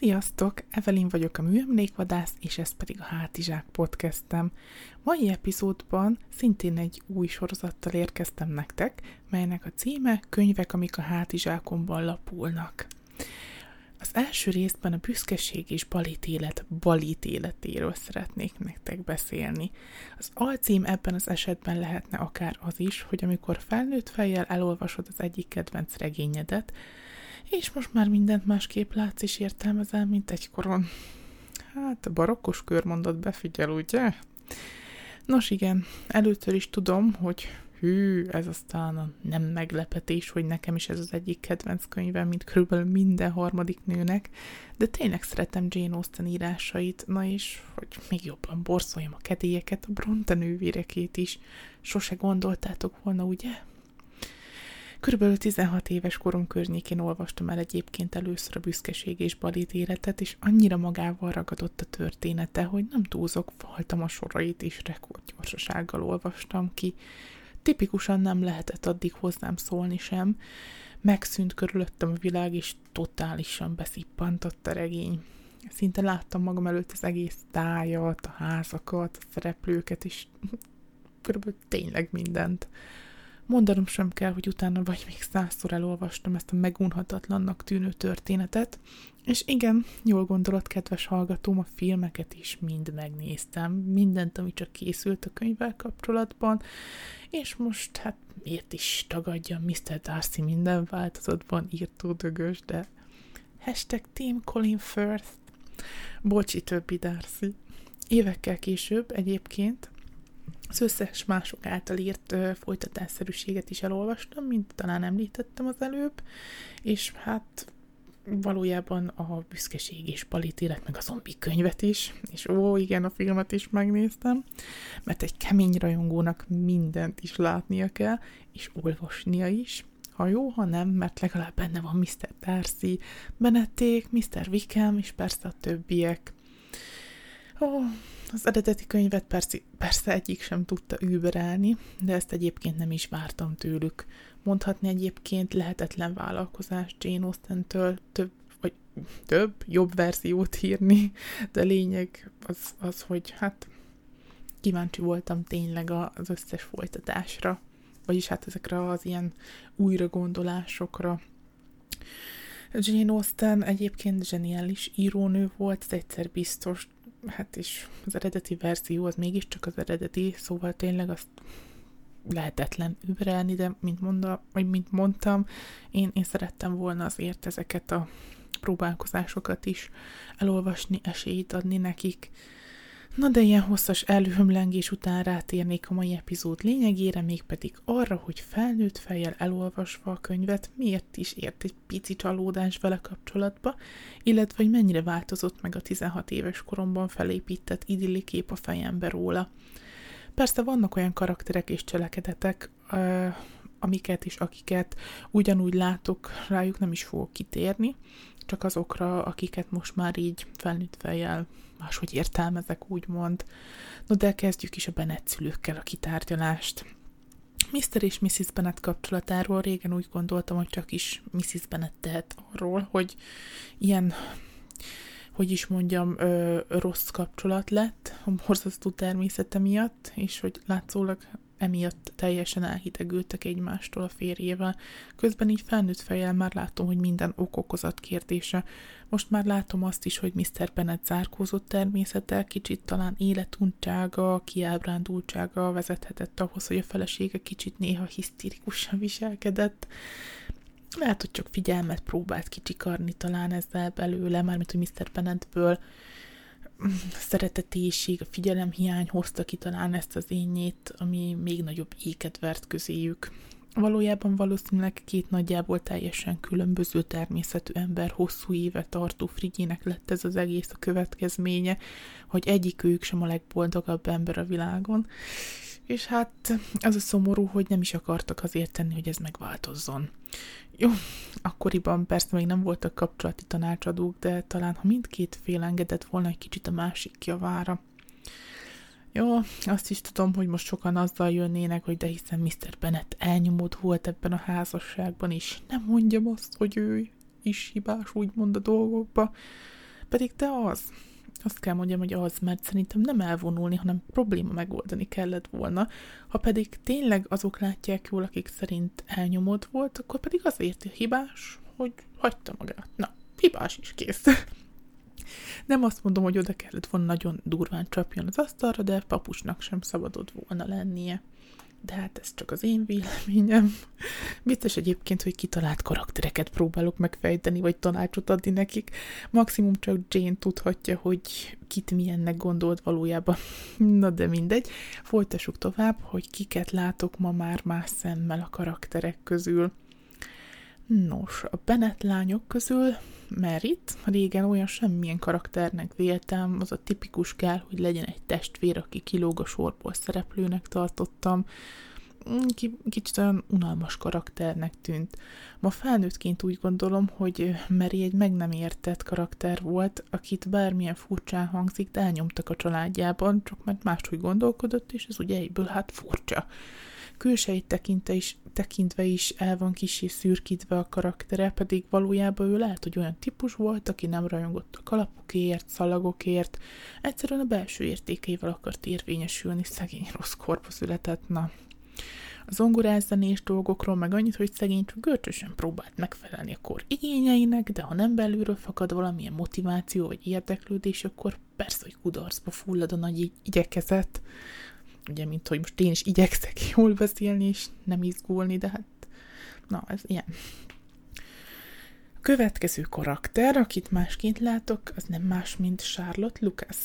Sziasztok! Evelin vagyok a Műemlékvadász, és ez pedig a Hátizsák podcastem. Mai epizódban szintén egy új sorozattal érkeztem nektek, melynek a címe Könyvek, amik a hátizsákomban lapulnak. Az első részben a büszkeség és balítélet balítéletéről szeretnék nektek beszélni. Az alcím ebben az esetben lehetne akár az is, hogy amikor felnőtt fejjel elolvasod az egyik kedvenc regényedet, és most már mindent másképp látsz és értelmezel, mint egykoron. Hát a barokkos körmondat befigyel, ugye? Nos igen, először is tudom, hogy hű, ez aztán a nem meglepetés, hogy nekem is ez az egyik kedvenc könyvem, mint körülbelül minden harmadik nőnek, de tényleg szeretem Jane Austen írásait, na és hogy még jobban borszoljam a kedélyeket, a Bronte nővérekét is. Sose gondoltátok volna, ugye? Körülbelül 16 éves korom környékén olvastam el egyébként először a büszkeség és balét életet, és annyira magával ragadott a története, hogy nem túlzok, faltam a sorait is, rekordgyorsasággal olvastam ki. Tipikusan nem lehetett addig hozzám szólni sem, megszűnt körülöttem a világ, és totálisan beszippantott a regény. Szinte láttam magam előtt az egész tájat, a házakat, a szereplőket, és körülbelül tényleg mindent. Mondanom sem kell, hogy utána vagy még százszor elolvastam ezt a megunhatatlannak tűnő történetet, és igen, jól gondolod, kedves hallgatóm, a filmeket is mind megnéztem, mindent, ami csak készült a könyvvel kapcsolatban, és most hát miért is tagadja Mr. Darcy minden változatban írtó dögös, de hashtag Team Colin First. Bocsi többi Darcy. Évekkel később egyébként az összes mások által írt ö, folytatásszerűséget is elolvastam, mint talán említettem az előbb, és hát valójában a büszkeség és palitélet, meg a zombi könyvet is, és ó, igen, a filmet is megnéztem, mert egy kemény rajongónak mindent is látnia kell, és olvasnia is, ha jó, ha nem, mert legalább benne van Mr. Darcy, Benették, Mr. Wickham, és persze a többiek. Oh, az eredeti könyvet persze, persze egyik sem tudta überelni, de ezt egyébként nem is vártam tőlük. Mondhatni egyébként lehetetlen vállalkozás Jane Austen-től több, vagy több, jobb verziót írni, de lényeg az, az hogy hát kíváncsi voltam tényleg az összes folytatásra, vagyis hát ezekre az ilyen újra gondolásokra. Jane Austen egyébként zseniális írónő volt, ez egyszer biztos, hát is az eredeti verzió az mégiscsak az eredeti, szóval tényleg azt lehetetlen übrelni, de mint, monda, vagy mint mondtam, én, én szerettem volna azért ezeket a próbálkozásokat is elolvasni, esélyt adni nekik, Na de ilyen hosszas előhömlengés után rátérnék a mai epizód lényegére, mégpedig arra, hogy felnőtt fejjel elolvasva a könyvet miért is ért egy pici csalódás vele kapcsolatba, illetve hogy mennyire változott meg a 16 éves koromban felépített idilli kép a fejembe róla. Persze vannak olyan karakterek és cselekedetek, amiket és akiket ugyanúgy látok, rájuk nem is fogok kitérni, csak azokra, akiket most már így felnőtt fejjel máshogy értelmezek, úgymond. No, de kezdjük is a Bennett szülőkkel a kitárgyalást. Mr. és Mrs. Bennet kapcsolatáról régen úgy gondoltam, hogy csak is Mrs. Bennet tehet arról, hogy ilyen, hogy is mondjam, ö, rossz kapcsolat lett a borzasztó természete miatt, és hogy látszólag emiatt teljesen elhidegültek egymástól a férjével. Közben így felnőtt fejjel már látom, hogy minden okokozat kérdése. Most már látom azt is, hogy Mr. Bennet zárkózott természete, kicsit talán életuntsága, kiábrándultsága vezethetett ahhoz, hogy a felesége kicsit néha hisztérikusan viselkedett. Lehet, hogy csak figyelmet próbált kicsikarni talán ezzel belőle, mármint, hogy Mr. Bennetből szeretetésig, a figyelemhiány hozta ki talán ezt az énjét, ami még nagyobb éket vert közéjük. Valójában valószínűleg két nagyjából teljesen különböző természetű ember hosszú éve tartó frigyének lett ez az egész a következménye, hogy egyik ők sem a legboldogabb ember a világon. És hát az a szomorú, hogy nem is akartak azért tenni, hogy ez megváltozzon. Jó, akkoriban persze még nem voltak kapcsolati tanácsadók, de talán ha mindkét fél engedett volna egy kicsit a másik javára. Jó, azt is tudom, hogy most sokan azzal jönnének, hogy de hiszen Mr. Bennet elnyomott volt ebben a házasságban, és nem mondjam azt, hogy ő is hibás, úgymond a dolgokba. Pedig te az. Azt kell mondjam, hogy az, mert szerintem nem elvonulni, hanem probléma megoldani kellett volna. Ha pedig tényleg azok látják jól, akik szerint elnyomott volt, akkor pedig azért hibás, hogy hagyta magát. Na, hibás is kész. Nem azt mondom, hogy oda kellett volna nagyon durván csapjon az asztalra, de papusnak sem szabadott volna lennie. De hát ez csak az én véleményem. Biztos egyébként, hogy kitalált karaktereket próbálok megfejteni, vagy tanácsot adni nekik. Maximum csak Jane tudhatja, hogy kit milyennek gondolt valójában. Na de mindegy. Folytassuk tovább, hogy kiket látok ma már más szemmel a karakterek közül. Nos, a Bennett lányok közül Merit, régen olyan semmilyen karakternek véltem, az a tipikus kell, hogy legyen egy testvér, aki kilóg a sorból szereplőnek tartottam. Mm, kicsit olyan unalmas karakternek tűnt. Ma felnőttként úgy gondolom, hogy Meri egy meg nem értett karakter volt, akit bármilyen furcsán hangzik, de elnyomtak a családjában, csak mert máshogy gondolkodott, és ez ugye egyből hát furcsa külsejét tekintve is, tekintve is el van kicsi szürkítve a karaktere, pedig valójában ő lehet, hogy olyan típus volt, aki nem rajongott a kalapokért, szalagokért, egyszerűen a belső értékeivel akart érvényesülni, szegény rossz korba született, na. A zongorázzenés dolgokról meg annyit, hogy szegény csak görcsösen próbált megfelelni a kor igényeinek, de ha nem belülről fakad valamilyen motiváció vagy érdeklődés, akkor persze, hogy kudarcba fullad a nagy igyekezet ugye, mint hogy most én is igyekszek jól beszélni, és nem izgulni, de hát, na, ez ilyen. Következő karakter, akit másként látok, az nem más, mint Charlotte Lucas.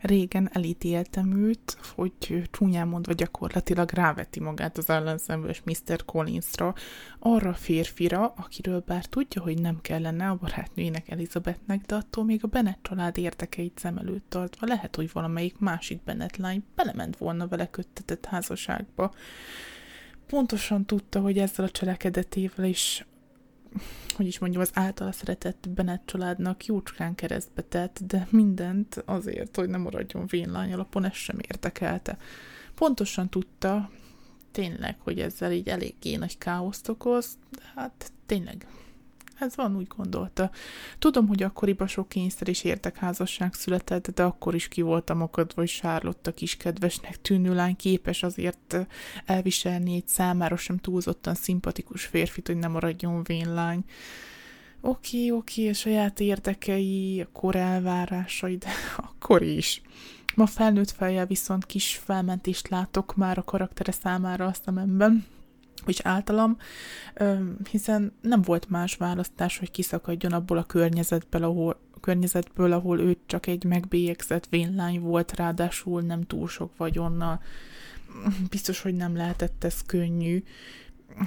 Régen elítéltem őt, hogy csúnyán mondva gyakorlatilag ráveti magát az ellenszenves Mr. Collinsra, arra a férfira, akiről bár tudja, hogy nem kellene a barátnőjének Elizabethnek, de attól még a Bennet család érdekeit szem előtt tartva lehet, hogy valamelyik másik Bennet lány belement volna vele köttetett házasságba. Pontosan tudta, hogy ezzel a cselekedetével is hogy is mondjam, az általa szeretett Bennett családnak jócskán keresztbe tett, de mindent azért, hogy nem maradjon vénlány alapon, ez sem érdekelte. Pontosan tudta, tényleg, hogy ezzel így eléggé nagy káoszt okoz, de hát tényleg ez van, úgy gondolta. Tudom, hogy akkoriban sok kényszer és értekházasság született, de akkor is ki voltam akadva, hogy Sárlotta kis kedvesnek tűnő lány képes azért elviselni egy számára sem túlzottan szimpatikus férfit, hogy nem maradjon vénlány. Oké, oké, okay, a saját érdekei, a kor elvárásai, de akkor is. Ma felnőtt fejjel viszont kis felmentést látok már a karaktere számára a szememben és általam, hiszen nem volt más választás, hogy kiszakadjon abból a környezetből, ahol, környezetből, ahol ő csak egy megbélyegzett vénlány volt, ráadásul nem túl sok vagyonnal. Biztos, hogy nem lehetett ez könnyű,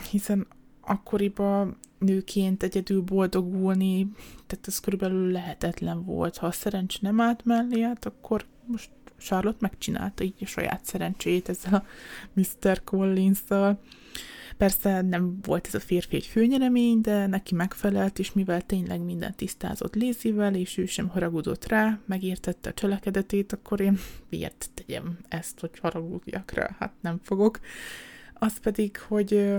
hiszen akkoriban nőként egyedül boldogulni, tehát ez körülbelül lehetetlen volt. Ha a szerencs nem állt mellé, hát akkor most Charlotte megcsinálta így a saját szerencsét ezzel a Mr. Collins-szal. Persze nem volt ez a férfi egy főnyeremény, de neki megfelelt, és mivel tényleg minden tisztázott Lézivel, és ő sem haragudott rá, megértette a cselekedetét, akkor én miért tegyem ezt, hogy haragudjak rá? Hát nem fogok. Az pedig, hogy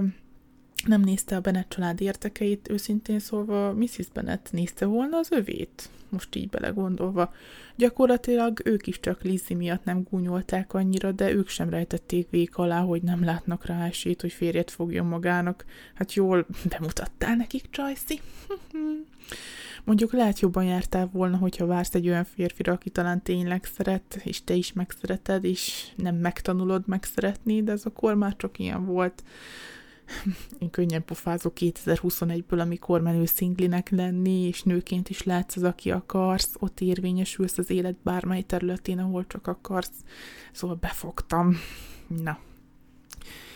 nem nézte a Bennett család értekeit, őszintén szólva Mrs. Bennett nézte volna az övét, most így belegondolva. Gyakorlatilag ők is csak Lizzie miatt nem gúnyolták annyira, de ők sem rejtették vék alá, hogy nem látnak rá esélyt, hogy férjet fogjon magának. Hát jól bemutattál nekik, Csajci? Mondjuk lehet jobban jártál volna, hogyha vársz egy olyan férfira, aki talán tényleg szeret, és te is megszereted, és nem megtanulod megszeretni, de ez a kor már csak ilyen volt én könnyen pofázok 2021-ből, amikor menő szinglinek lenni, és nőként is látsz az, aki akarsz, ott érvényesülsz az élet bármely területén, ahol csak akarsz. Szóval befogtam. Na.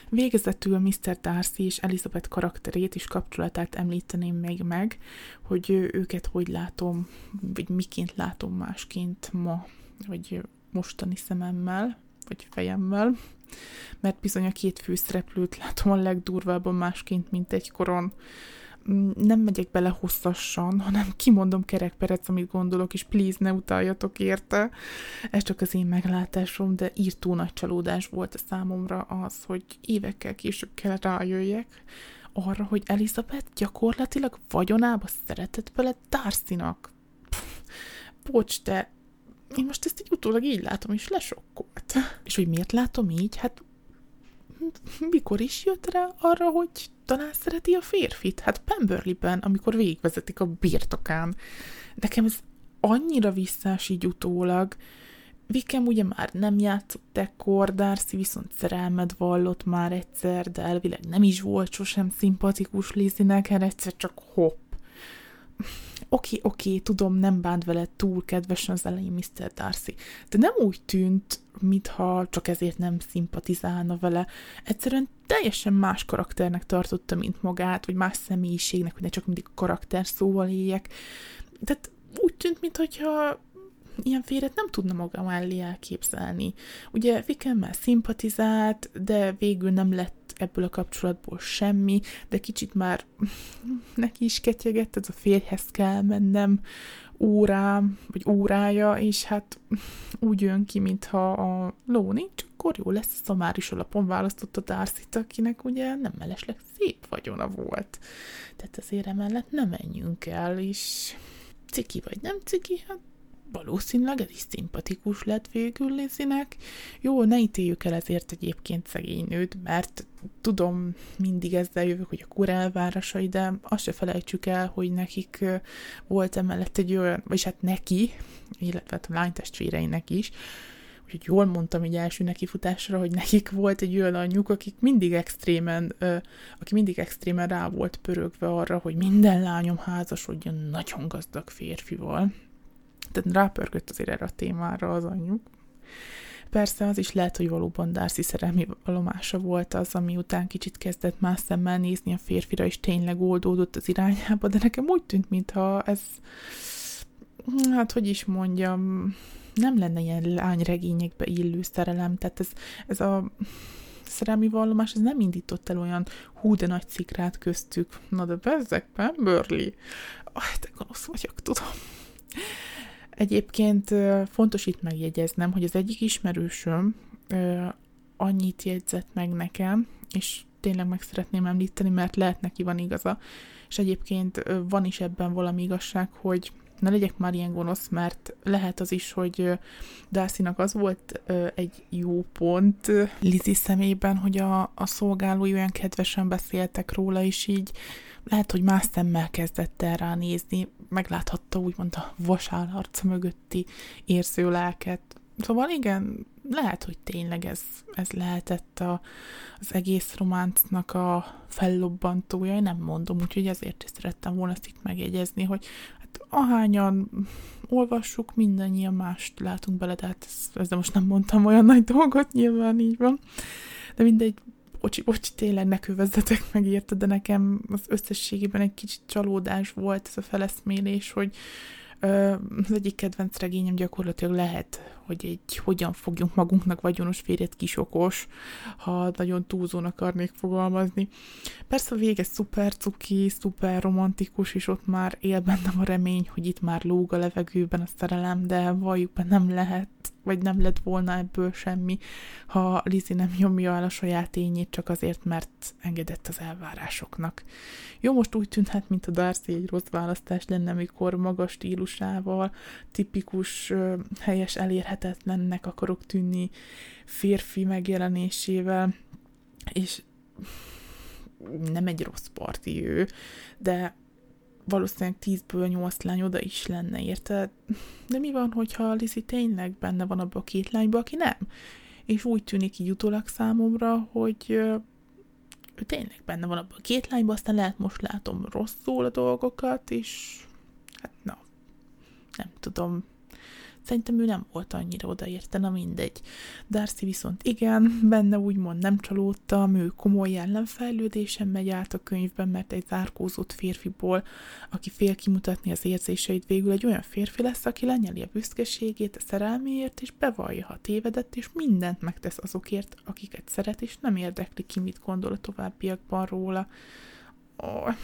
Végezetül Mr. Darcy és Elizabeth karakterét és kapcsolatát említeném még meg, hogy őket hogy látom, vagy miként látom másként ma, vagy mostani szememmel, vagy fejemmel mert bizony a két főszereplőt látom a legdurvábban másként, mint egykoron. Mm, nem megyek bele hosszasan, hanem kimondom kerekperec, amit gondolok, és please ne utaljatok érte. Ez csak az én meglátásom, de írtó nagy csalódás volt a számomra az, hogy évekkel később kell rájöjjek arra, hogy Elizabeth gyakorlatilag vagyonába szeretett bele Darcy-nak bocs, de én most ezt egy utólag így látom, és lesokkolt. És hogy miért látom így? Hát mikor is jött rá arra, hogy talán szereti a férfit? Hát Pemberley-ben, amikor végigvezetik a birtokán. Nekem ez annyira visszás így utólag. Vikem ugye már nem játszott ekkor, Darcy viszont szerelmet vallott már egyszer, de elvileg nem is volt sosem szimpatikus Lizzienek, hát egyszer csak hopp. Oké, oké, tudom, nem bánt vele túl kedvesen az elején Mr. Darcy, de nem úgy tűnt, mintha csak ezért nem szimpatizálna vele. Egyszerűen teljesen más karakternek tartotta, mint magát, vagy más személyiségnek, hogy ne csak mindig karakter szóval éljek. Tehát úgy tűnt, mintha ilyen férjet nem tudna maga mellé elképzelni. Ugye Vikemmel szimpatizált, de végül nem lett ebből a kapcsolatból semmi, de kicsit már neki is ketyegett, ez a férjhez kell mennem, órám, vagy órája, és hát úgy jön ki, mintha a ló nincs, akkor jó lesz, a már is alapon választotta darcy akinek ugye nem mellesleg szép vagyona volt. Tehát azért emellett nem menjünk el, és ciki vagy nem ciki, hát valószínűleg ez is szimpatikus lett végül Lizzienek. Jó, ne ítéljük el ezért egyébként szegény nőt, mert tudom, mindig ezzel jövök, hogy a kor elvárásai, de azt se felejtsük el, hogy nekik volt emellett egy olyan, vagyis hát neki, illetve hát a lánytestvéreinek is, úgyhogy jól mondtam így első nekifutásra, hogy nekik volt egy olyan anyjuk, akik mindig extrémen, aki mindig extrémen rá volt pörögve arra, hogy minden lányom házasodjon nagyon gazdag férfival tehát rápörgött azért erre a témára az anyjuk. Persze az is lehet, hogy valóban Darcy szerelmi valomása volt az, ami után kicsit kezdett más szemmel nézni a férfira, és tényleg oldódott az irányába, de nekem úgy tűnt, mintha ez, hát hogy is mondjam, nem lenne ilyen lányregényekbe illő szerelem, tehát ez, ez a szerelmi vallomás, ez nem indított el olyan hú, de nagy szikrát köztük. Na de bezzek, Pemberley. Ah, te gonosz vagyok, tudom. Egyébként fontos itt megjegyeznem, hogy az egyik ismerősöm annyit jegyzett meg nekem, és tényleg meg szeretném említeni, mert lehet neki van igaza, és egyébként van is ebben valami igazság, hogy ne legyek már ilyen gonosz, mert lehet az is, hogy darcy az volt egy jó pont Lizi szemében, hogy a, a szolgálói olyan kedvesen beszéltek róla, és így lehet, hogy más szemmel kezdett el ránézni, megláthatta úgymond a vasál mögötti érző lelket. Szóval igen, lehet, hogy tényleg ez, ez lehetett a, az egész románcnak a fellobbantója, én nem mondom, úgyhogy ezért is szerettem volna ezt itt megjegyezni, hogy hát ahányan olvassuk, mindannyian mást látunk bele, tehát ez, de most nem mondtam olyan nagy dolgot, nyilván így van. De mindegy, bocsi, bocsi, tényleg ne kövezzetek meg érte, de nekem az összességében egy kicsit csalódás volt ez a feleszmélés, hogy az egyik kedvenc regényem gyakorlatilag lehet, hogy egy hogyan fogjunk magunknak vagyonos férjet kisokos, ha nagyon túlzón akarnék fogalmazni. Persze a vége szuper cuki, szuper romantikus, és ott már él bennem a remény, hogy itt már lóg a levegőben a szerelem, de valljuk be nem lehet vagy nem lett volna ebből semmi, ha Lizi nem nyomja el a saját ényét csak azért, mert engedett az elvárásoknak. Jó, most úgy tűnhet, mint a Darcy egy rossz választás lenne, amikor magas stílusával, tipikus, helyes, elérhetetlennek akarok tűnni férfi megjelenésével, és nem egy rossz parti ő, de valószínűleg tízből nyolc lány oda is lenne, érted? De mi van, hogyha Lizzie tényleg benne van abban a két lányban, aki nem? És úgy tűnik így utólag számomra, hogy ő tényleg benne van abban a két lányban, aztán lehet most látom rosszul a dolgokat, és hát na, nem tudom, Szerintem ő nem volt annyira odaérte, na mindegy. Darcy viszont igen, benne úgymond nem csalódtam, ő komoly ellenfejlődésen megy át a könyvben, mert egy zárkózott férfiból, aki fél kimutatni az érzéseit, végül egy olyan férfi lesz, aki lenyeli a büszkeségét a szerelméért, és bevallja, ha tévedett, és mindent megtesz azokért, akiket szeret, és nem érdekli ki, mit gondol a továbbiakban róla. Oh,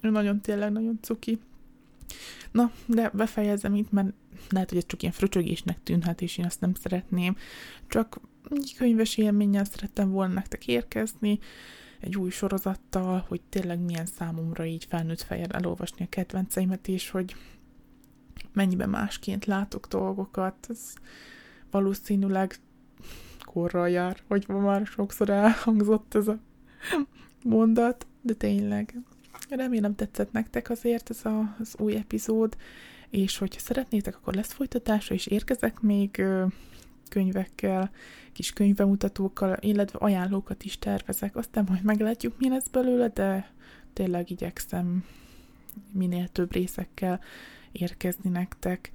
ő nagyon tényleg nagyon cuki. Na, de befejezem itt, mert lehet, hogy ez csak ilyen fröcsögésnek tűnhet, és én ezt nem szeretném. Csak egy könyves élménnyel szerettem volna nektek érkezni, egy új sorozattal, hogy tényleg milyen számomra így felnőtt fejjel elolvasni a kedvenceimet, és hogy mennyiben másként látok dolgokat, ez valószínűleg korral jár, hogy ma már sokszor elhangzott ez a mondat, de tényleg. Remélem tetszett nektek azért ez a, az új epizód, és hogyha szeretnétek, akkor lesz folytatása, és érkezek még könyvekkel, kis könyvemutatókkal, illetve ajánlókat is tervezek. Aztán majd meglátjuk, mi lesz belőle, de tényleg igyekszem minél több részekkel érkezni nektek.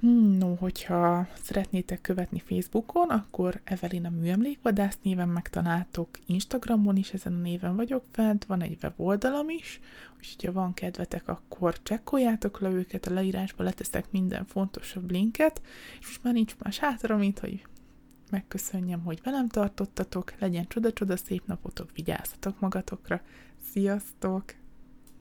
Hmm, no, hogyha szeretnétek követni Facebookon, akkor Evelina Műemlékvadász néven megtaláltok, Instagramon is ezen a néven vagyok fent, van egy weboldalam is, úgyhogy ha van kedvetek, akkor csekkoljátok le őket, a leírásba leteszek minden fontosabb linket, és most már nincs más hátra, mint hogy megköszönjem, hogy velem tartottatok, legyen csoda-csoda szép napotok, vigyázzatok magatokra, sziasztok!